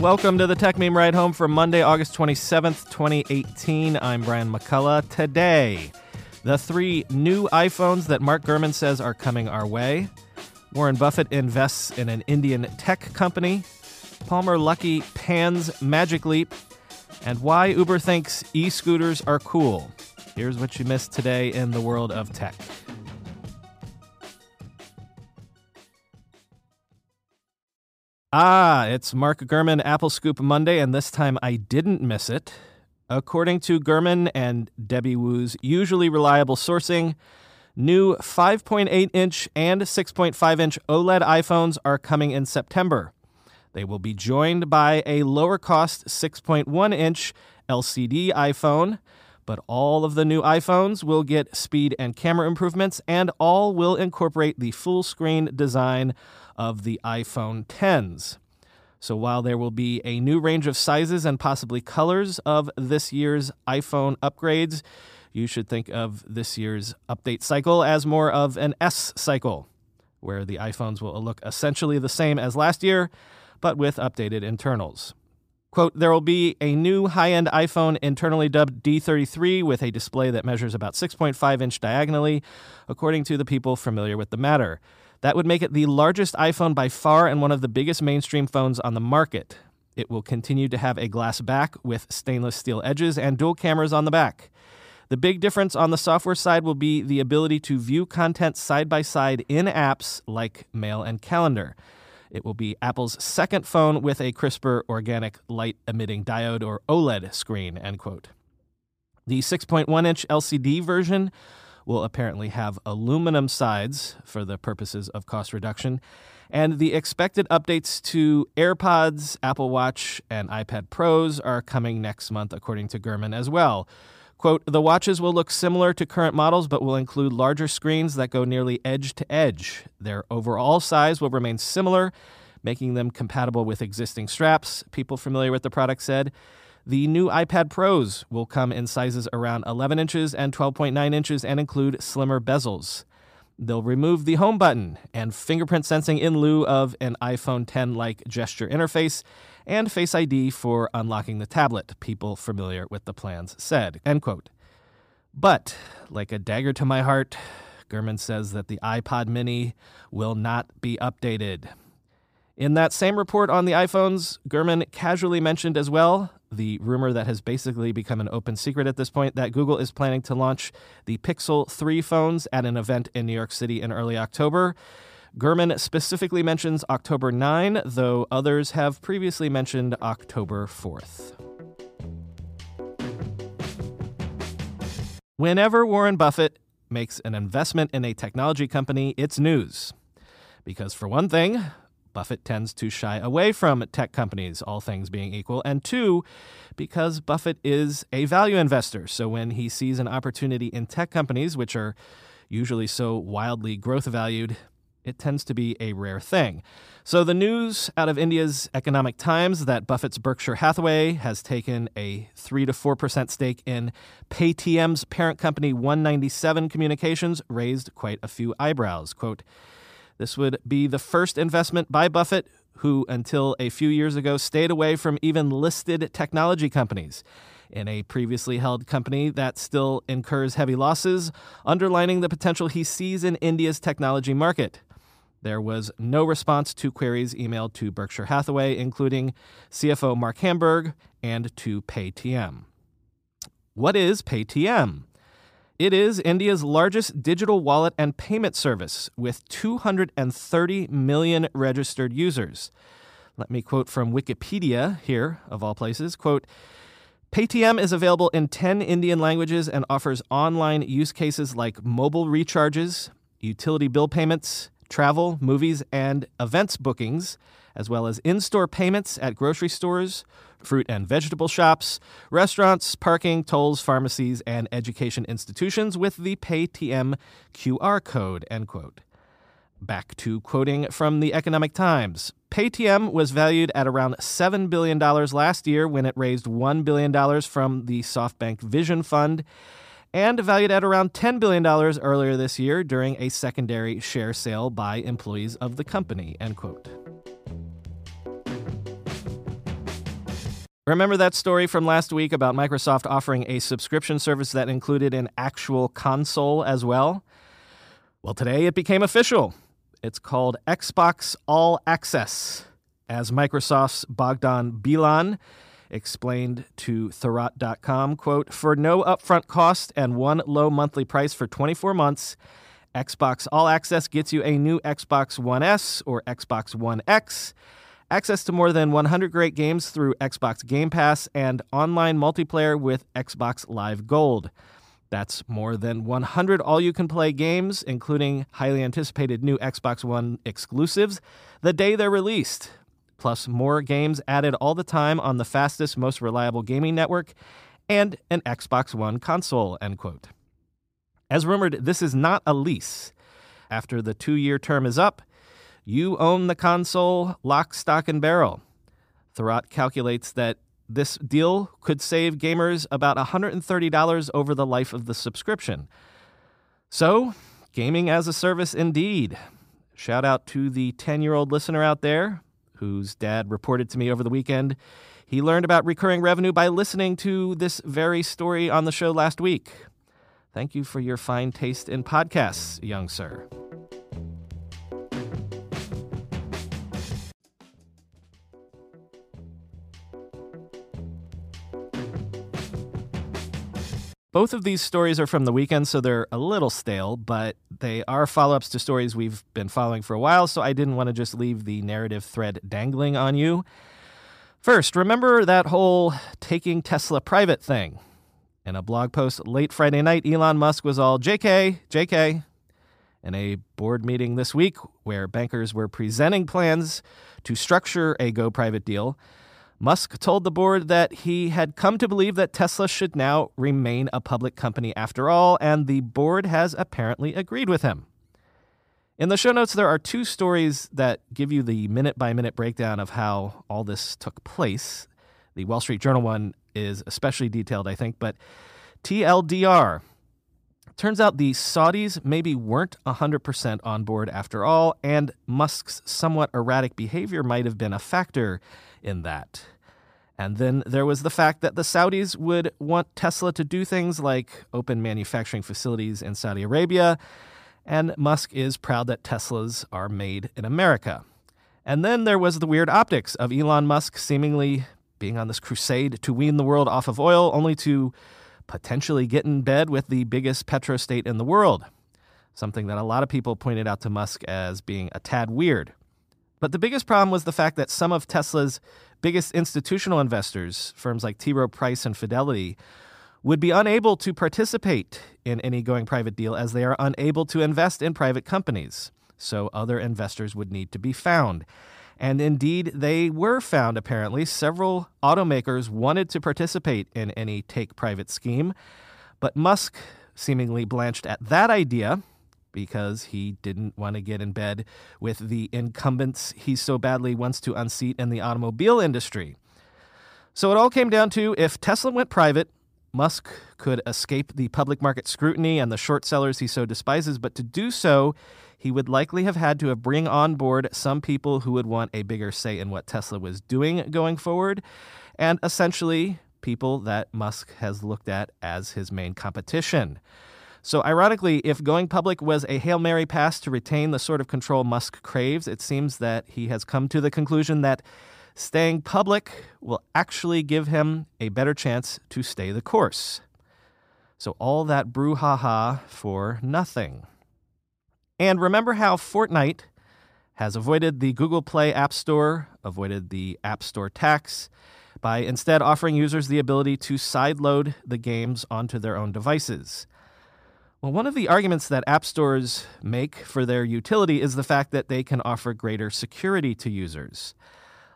Welcome to the Techmeme Ride Home for Monday, August 27th, 2018. I'm Brian McCullough. Today, the three new iPhones that Mark Gurman says are coming our way. Warren Buffett invests in an Indian tech company. Palmer Luckey pans Magic Leap. And why Uber thinks e scooters are cool. Here's what you missed today in the world of tech. Ah, it's Mark Gurman Apple Scoop Monday, and this time I didn't miss it. According to Gurman and Debbie Wu's usually reliable sourcing, new 5.8 inch and 6.5 inch OLED iPhones are coming in September. They will be joined by a lower cost 6.1 inch LCD iPhone, but all of the new iPhones will get speed and camera improvements, and all will incorporate the full screen design of the iPhone 10s. So while there will be a new range of sizes and possibly colors of this year's iPhone upgrades, you should think of this year's update cycle as more of an S cycle, where the iPhones will look essentially the same as last year, but with updated internals. Quote, there will be a new high end iPhone internally dubbed D33 with a display that measures about 6.5 inch diagonally, according to the people familiar with the matter. That would make it the largest iPhone by far and one of the biggest mainstream phones on the market. It will continue to have a glass back with stainless steel edges and dual cameras on the back. The big difference on the software side will be the ability to view content side by side in apps like Mail and Calendar. It will be Apple's second phone with a crisper organic light emitting diode or OLED screen, end quote. The 6.1 inch LCD version will apparently have aluminum sides for the purposes of cost reduction. And the expected updates to AirPods, Apple Watch, and iPad Pros are coming next month, according to Gurman as well. Quote, the watches will look similar to current models, but will include larger screens that go nearly edge to edge. Their overall size will remain similar, making them compatible with existing straps, people familiar with the product said. The new iPad Pros will come in sizes around 11 inches and 12.9 inches and include slimmer bezels. They'll remove the home button and fingerprint sensing in lieu of an iPhone 10 like gesture interface and Face ID for unlocking the tablet, people familiar with the plans said. End quote. But, like a dagger to my heart, Gurman says that the iPad mini will not be updated. In that same report on the iPhones, Gurman casually mentioned as well the rumor that has basically become an open secret at this point that Google is planning to launch the Pixel 3 phones at an event in New York City in early October. Gurman specifically mentions October 9, though others have previously mentioned October 4th. Whenever Warren Buffett makes an investment in a technology company, it's news. Because, for one thing, Buffett tends to shy away from tech companies, all things being equal. And two, because Buffett is a value investor. So when he sees an opportunity in tech companies, which are usually so wildly growth valued, it tends to be a rare thing. So the news out of India's Economic Times that Buffett's Berkshire Hathaway has taken a 3 to 4% stake in Paytm's parent company One97 Communications raised quite a few eyebrows. Quote, this would be the first investment by Buffett, who until a few years ago stayed away from even listed technology companies. In a previously held company that still incurs heavy losses, underlining the potential he sees in India's technology market. There was no response to queries emailed to Berkshire Hathaway, including CFO Marc Hamburg and to Paytm. What is Paytm? It is India's largest digital wallet and payment service with 230 million registered users. Let me quote from Wikipedia here, of all places. Quote, Paytm is available in 10 Indian languages and offers online use cases like mobile recharges, utility bill payments, travel, movies, and events bookings, as well as in store payments at grocery stores, fruit and vegetable shops, restaurants, parking, tolls, pharmacies, and education institutions with the PayTM QR code. End quote. Back to quoting from the Economic Times. PayTM was valued at around $7 billion last year when it raised $1 billion from the SoftBank Vision Fund and valued at around $10 billion earlier this year during a secondary share sale by employees of the company. End quote. Remember that story from last week about Microsoft offering a subscription service that included an actual console as well? Well, today it became official. It's called Xbox All Access, as Microsoft's Bogdan Bilan explained to Thurrott.com, quote, for no upfront cost and one low monthly price for 24 months, Xbox All Access gets you a new Xbox One S or Xbox One X, access to more than 100 great games through Xbox Game Pass, and online multiplayer with Xbox Live Gold. That's more than 100 all you can play games, including highly anticipated new Xbox One exclusives, the day they're released. Plus, more games added all the time on the fastest, most reliable gaming network, and an Xbox One console. End quote. As rumored, this is not a lease. After the two year term is up, you own the console lock, stock, and barrel. Thurrott calculates that this deal could save gamers about $130 over the life of the subscription. So, gaming as a service indeed. Shout out to the 10 year old listener out there whose dad reported to me over the weekend. He learned about recurring revenue by listening to this very story on the show last week. Thank you for your fine taste in podcasts, young sir. Both of these stories are from the weekend, so they're a little stale, but they are follow ups to stories we've been following for a while, so I didn't want to just leave the narrative thread dangling on you. First, remember that whole taking Tesla private thing? In a blog post late Friday night, Elon Musk was all JK, JK. In a board meeting this week, where bankers were presenting plans to structure a go private deal, Musk told the board that he had come to believe that Tesla should now remain a public company after all, and the board has apparently agreed with him. In the show notes, there are two stories that give you the minute by minute breakdown of how all this took place. The Wall Street Journal one is especially detailed, I think, but TLDR. Turns out the Saudis maybe weren't 100% on board after all, and Musk's somewhat erratic behavior might have been a factor in that. And then there was the fact that the Saudis would want Tesla to do things like open manufacturing facilities in Saudi Arabia, and Musk is proud that Teslas are made in America. And then there was the weird optics of Elon Musk seemingly being on this crusade to wean the world off of oil, only to potentially get in bed with the biggest petrostate in the world. Something that a lot of people pointed out to Musk as being a tad weird. But the biggest problem was the fact that some of Tesla's biggest institutional investors, firms like T. Rowe Price and Fidelity, would be unable to participate in any going private deal as they are unable to invest in private companies. So other investors would need to be found. And indeed, they were found, apparently. Several automakers wanted to participate in any take private scheme, but Musk seemingly blanched at that idea because he didn't want to get in bed with the incumbents he so badly wants to unseat in the automobile industry. So it all came down to if Tesla went private, Musk could escape the public market scrutiny and the short sellers he so despises, but to do so, he would likely have had to have bring on board some people who would want a bigger say in what Tesla was doing going forward, and essentially people that Musk has looked at as his main competition. So, ironically, if going public was a Hail Mary pass to retain the sort of control Musk craves, it seems that he has come to the conclusion that staying public will actually give him a better chance to stay the course. So, all that brouhaha for nothing. And remember how Fortnite has avoided the Google Play App Store, avoided the App Store tax, by instead offering users the ability to sideload the games onto their own devices. Well, one of the arguments that app stores make for their utility is the fact that they can offer greater security to users.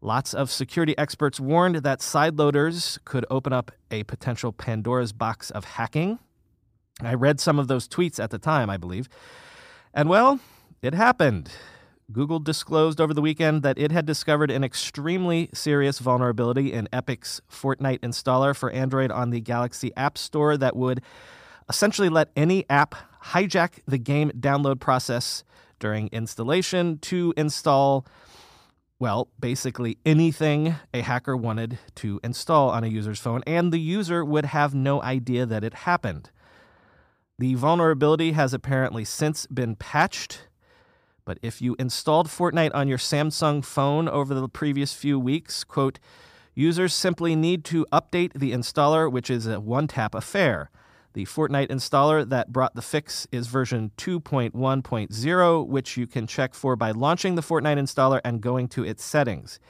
Lots of security experts warned that sideloaders could open up a potential Pandora's box of hacking. I read some of those tweets at the time, I believe. And well, it happened. Google disclosed over the weekend that it had discovered an extremely serious vulnerability in Epic's Fortnite installer for Android on the Galaxy App Store that would essentially let any app hijack the game download process during installation to install, well, basically anything a hacker wanted to install on a user's phone, and the user would have no idea that it happened. The vulnerability has apparently since been patched. But if you installed Fortnite on your Samsung phone over the previous few weeks, quote, users simply need to update the installer, which is a one tap affair. The Fortnite installer that brought the fix is version 2.1.0, which you can check for by launching the Fortnite installer and going to its settings.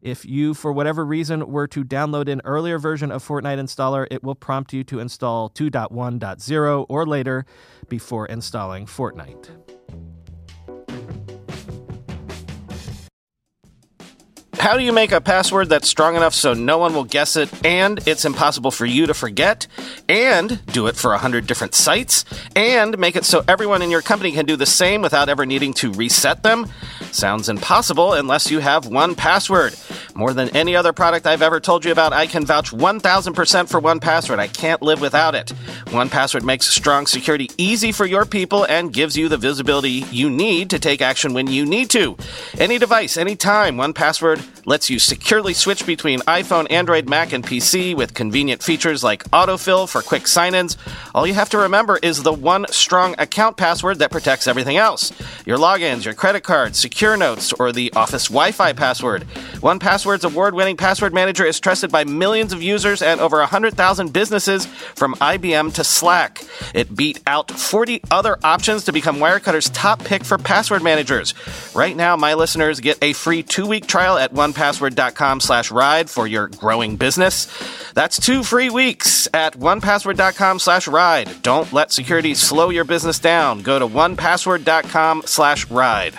If you, for whatever reason, were to download an earlier version of Fortnite installer, it will prompt you to install 2.1.0 or later before installing Fortnite. How do you make a password that's strong enough so no one will guess it and it's impossible for you to forget? And do it for 100 different sites? And make it so everyone in your company can do the same without ever needing to reset them? Sounds impossible unless you have 1Password. More than any other product I've ever told you about, I can vouch 1000% for 1Password. I can't live without it. 1Password makes strong security easy for your people and gives you the visibility you need to take action when you need to. Any device, anytime, 1Password lets you securely switch between iPhone, Android, Mac, and PC with convenient features like autofill for quick sign ins. All you have to remember is the one strong account password that protects everything else your logins, your credit cards, secure notes, or the Office Wi Fi password. 1Password's award winning password manager is trusted by millions of users and over 100,000 businesses from IBM to Slack. It beat out 40 other options to become Wirecutter's top pick for password managers. Right now, my listeners get a free two week trial at 1password.com slash ride for your growing business. That's two free weeks at 1password.com slash ride. Don't let security slow your business down. Go to 1password.com slash ride.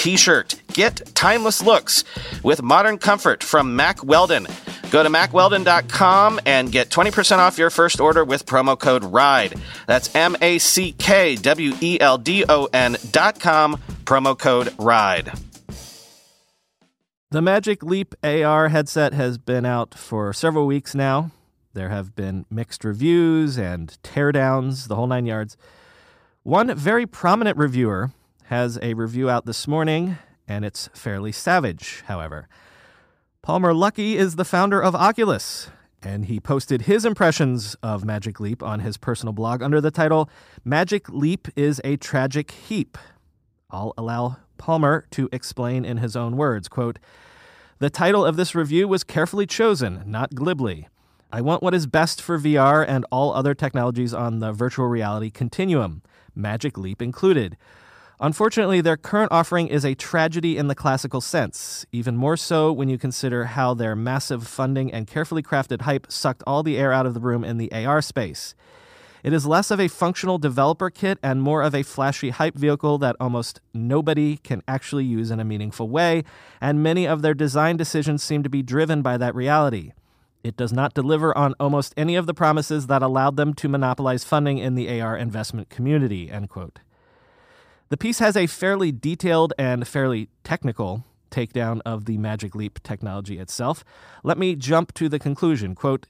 t shirt. Get timeless looks with modern comfort from Mack Weldon. Go to mackweldon.com and get 20% off your first order with promo code RIDE. That's M A C K W E L D O N.com, promo code RIDE. The Magic Leap AR headset has been out for several weeks now. There have been mixed reviews and teardowns, the whole nine yards. One very prominent reviewer has a review out this morning, and it's fairly savage, however. Palmer Luckey is the founder of Oculus, and he posted his impressions of Magic Leap on his personal blog under the title Magic Leap is a Tragic Heap. I'll allow Palmer to explain in his own words. Quote, the title of this review was carefully chosen, not glibly. I want what is best for VR and all other technologies on the virtual reality continuum, Magic Leap included. Unfortunately, their current offering is a tragedy in the classical sense, even more so when you consider how their massive funding and carefully crafted hype sucked all the air out of the room in the AR space. It is less of a functional developer kit and more of a flashy hype vehicle that almost nobody can actually use in a meaningful way, and many of their design decisions seem to be driven by that reality. It does not deliver on almost any of the promises that allowed them to monopolize funding in the AR investment community. End quote. The piece has a fairly detailed and fairly technical takedown of the Magic Leap technology itself. Let me jump to the conclusion. Quote,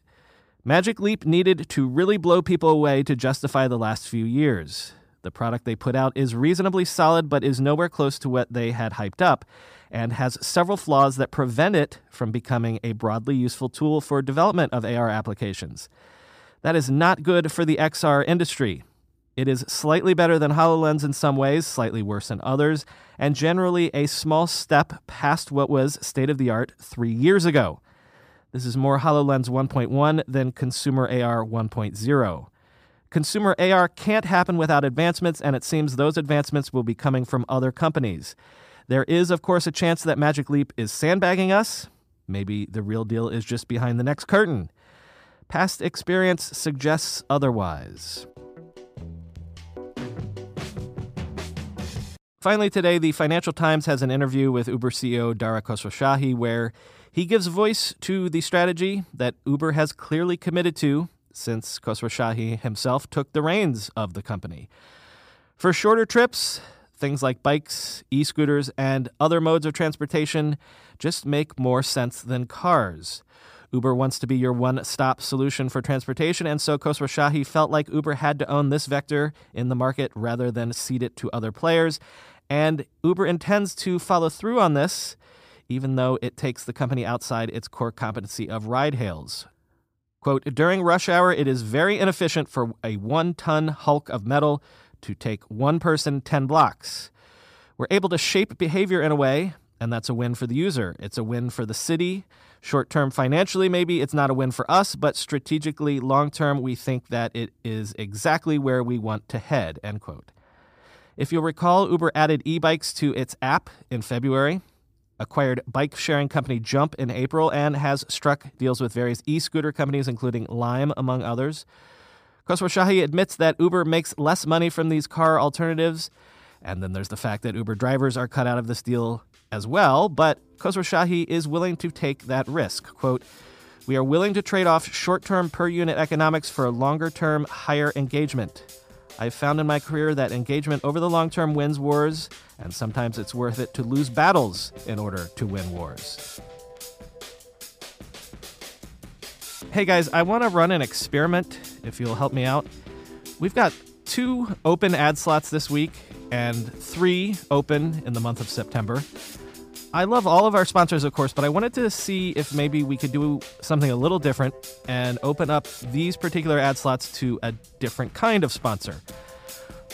Magic Leap needed to really blow people away to justify the last few years. The product they put out is reasonably solid, but is nowhere close to what they had hyped up, and has several flaws that prevent it from becoming a broadly useful tool for development of AR applications. That is not good for the XR industry. It is slightly better than HoloLens in some ways, slightly worse in others, and generally a small step past what was state of the art three years ago. This is more HoloLens 1.1 than Consumer AR 1.0. Consumer AR can't happen without advancements, and it seems those advancements will be coming from other companies. There is, of course, a chance that Magic Leap is sandbagging us. Maybe the real deal is just behind the next curtain. Past experience suggests otherwise. Finally, today, the Financial Times has an interview with Uber CEO Dara Khosrowshahi where he gives voice to the strategy that Uber has clearly committed to since Khosrowshahi himself took the reins of the company. For shorter trips, things like bikes, e scooters, and other modes of transportation just make more sense than cars. Uber wants to be your one stop solution for transportation, and so Khosrowshahi felt like Uber had to own this vector in the market rather than cede it to other players. And Uber intends to follow through on this, even though it takes the company outside its core competency of ride hails. Quote, during rush hour, it is very inefficient for a one ton hulk of metal to take one person 10 blocks. We're able to shape behavior in a way, and that's a win for the user. It's a win for the city. Short term financially, maybe it's not a win for us, but strategically, long term, we think that it is exactly where we want to head, end quote. If you'll recall, Uber added e bikes to its app in February, acquired bike sharing company Jump in April, and has struck deals with various e scooter companies, including Lime, among others. Khosrowshahi admits that Uber makes less money from these car alternatives. And then there's the fact that Uber drivers are cut out of this deal as well. But Khosrowshahi is willing to take that risk. Quote, we are willing to trade off short term per unit economics for longer term higher engagement. I've found in my career that engagement over the long term wins wars, and sometimes it's worth it to lose battles in order to win wars. Hey guys, I want to run an experiment if you'll help me out. We've got two open ad slots this week and three open in the month of September. I love all of our sponsors, of course, but I wanted to see if maybe we could do something a little different and open up these particular ad slots to a different kind of sponsor.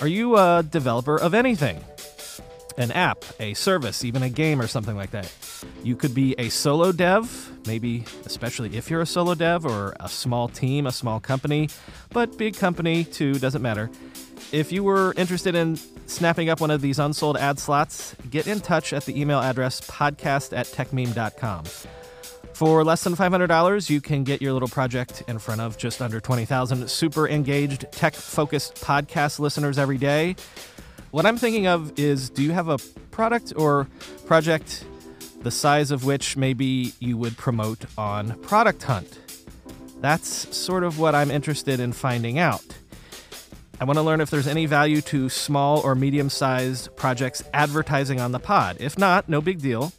Are you a developer of anything? An app, a service, even a game or something like that. You could be a solo dev, maybe especially if you're a solo dev or a small team, a small company, but big company too, doesn't matter. If you were interested in snapping up one of these unsold ad slots, get in touch at the email address podcast at techmeme.com. For less than $500, you can get your little project in front of just under 20,000 super engaged, tech focused podcast listeners every day. What I'm thinking of is do you have a product or project the size of which maybe you would promote on Product Hunt? That's sort of what I'm interested in finding out. I want to learn if there's any value to small or medium sized projects advertising on the pod. If not, no big deal.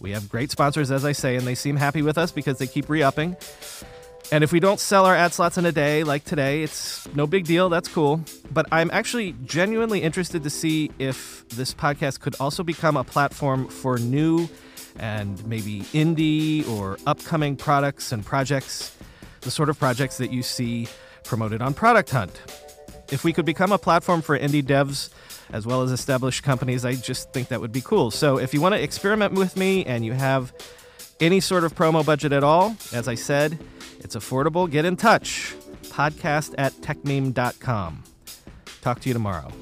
We have great sponsors, as I say, and they seem happy with us because they keep re upping. And if we don't sell our ad slots in a day, like today, it's no big deal. That's cool. But I'm actually genuinely interested to see if this podcast could also become a platform for new and maybe indie or upcoming products and projects, the sort of projects that you see promoted on Product Hunt if we could become a platform for indie devs as well as established companies, I just think that would be cool. So if you want to experiment with me and you have any sort of promo budget at all, as I said, it's affordable. Get in touch. Podcast at techmeme.com. Talk to you tomorrow.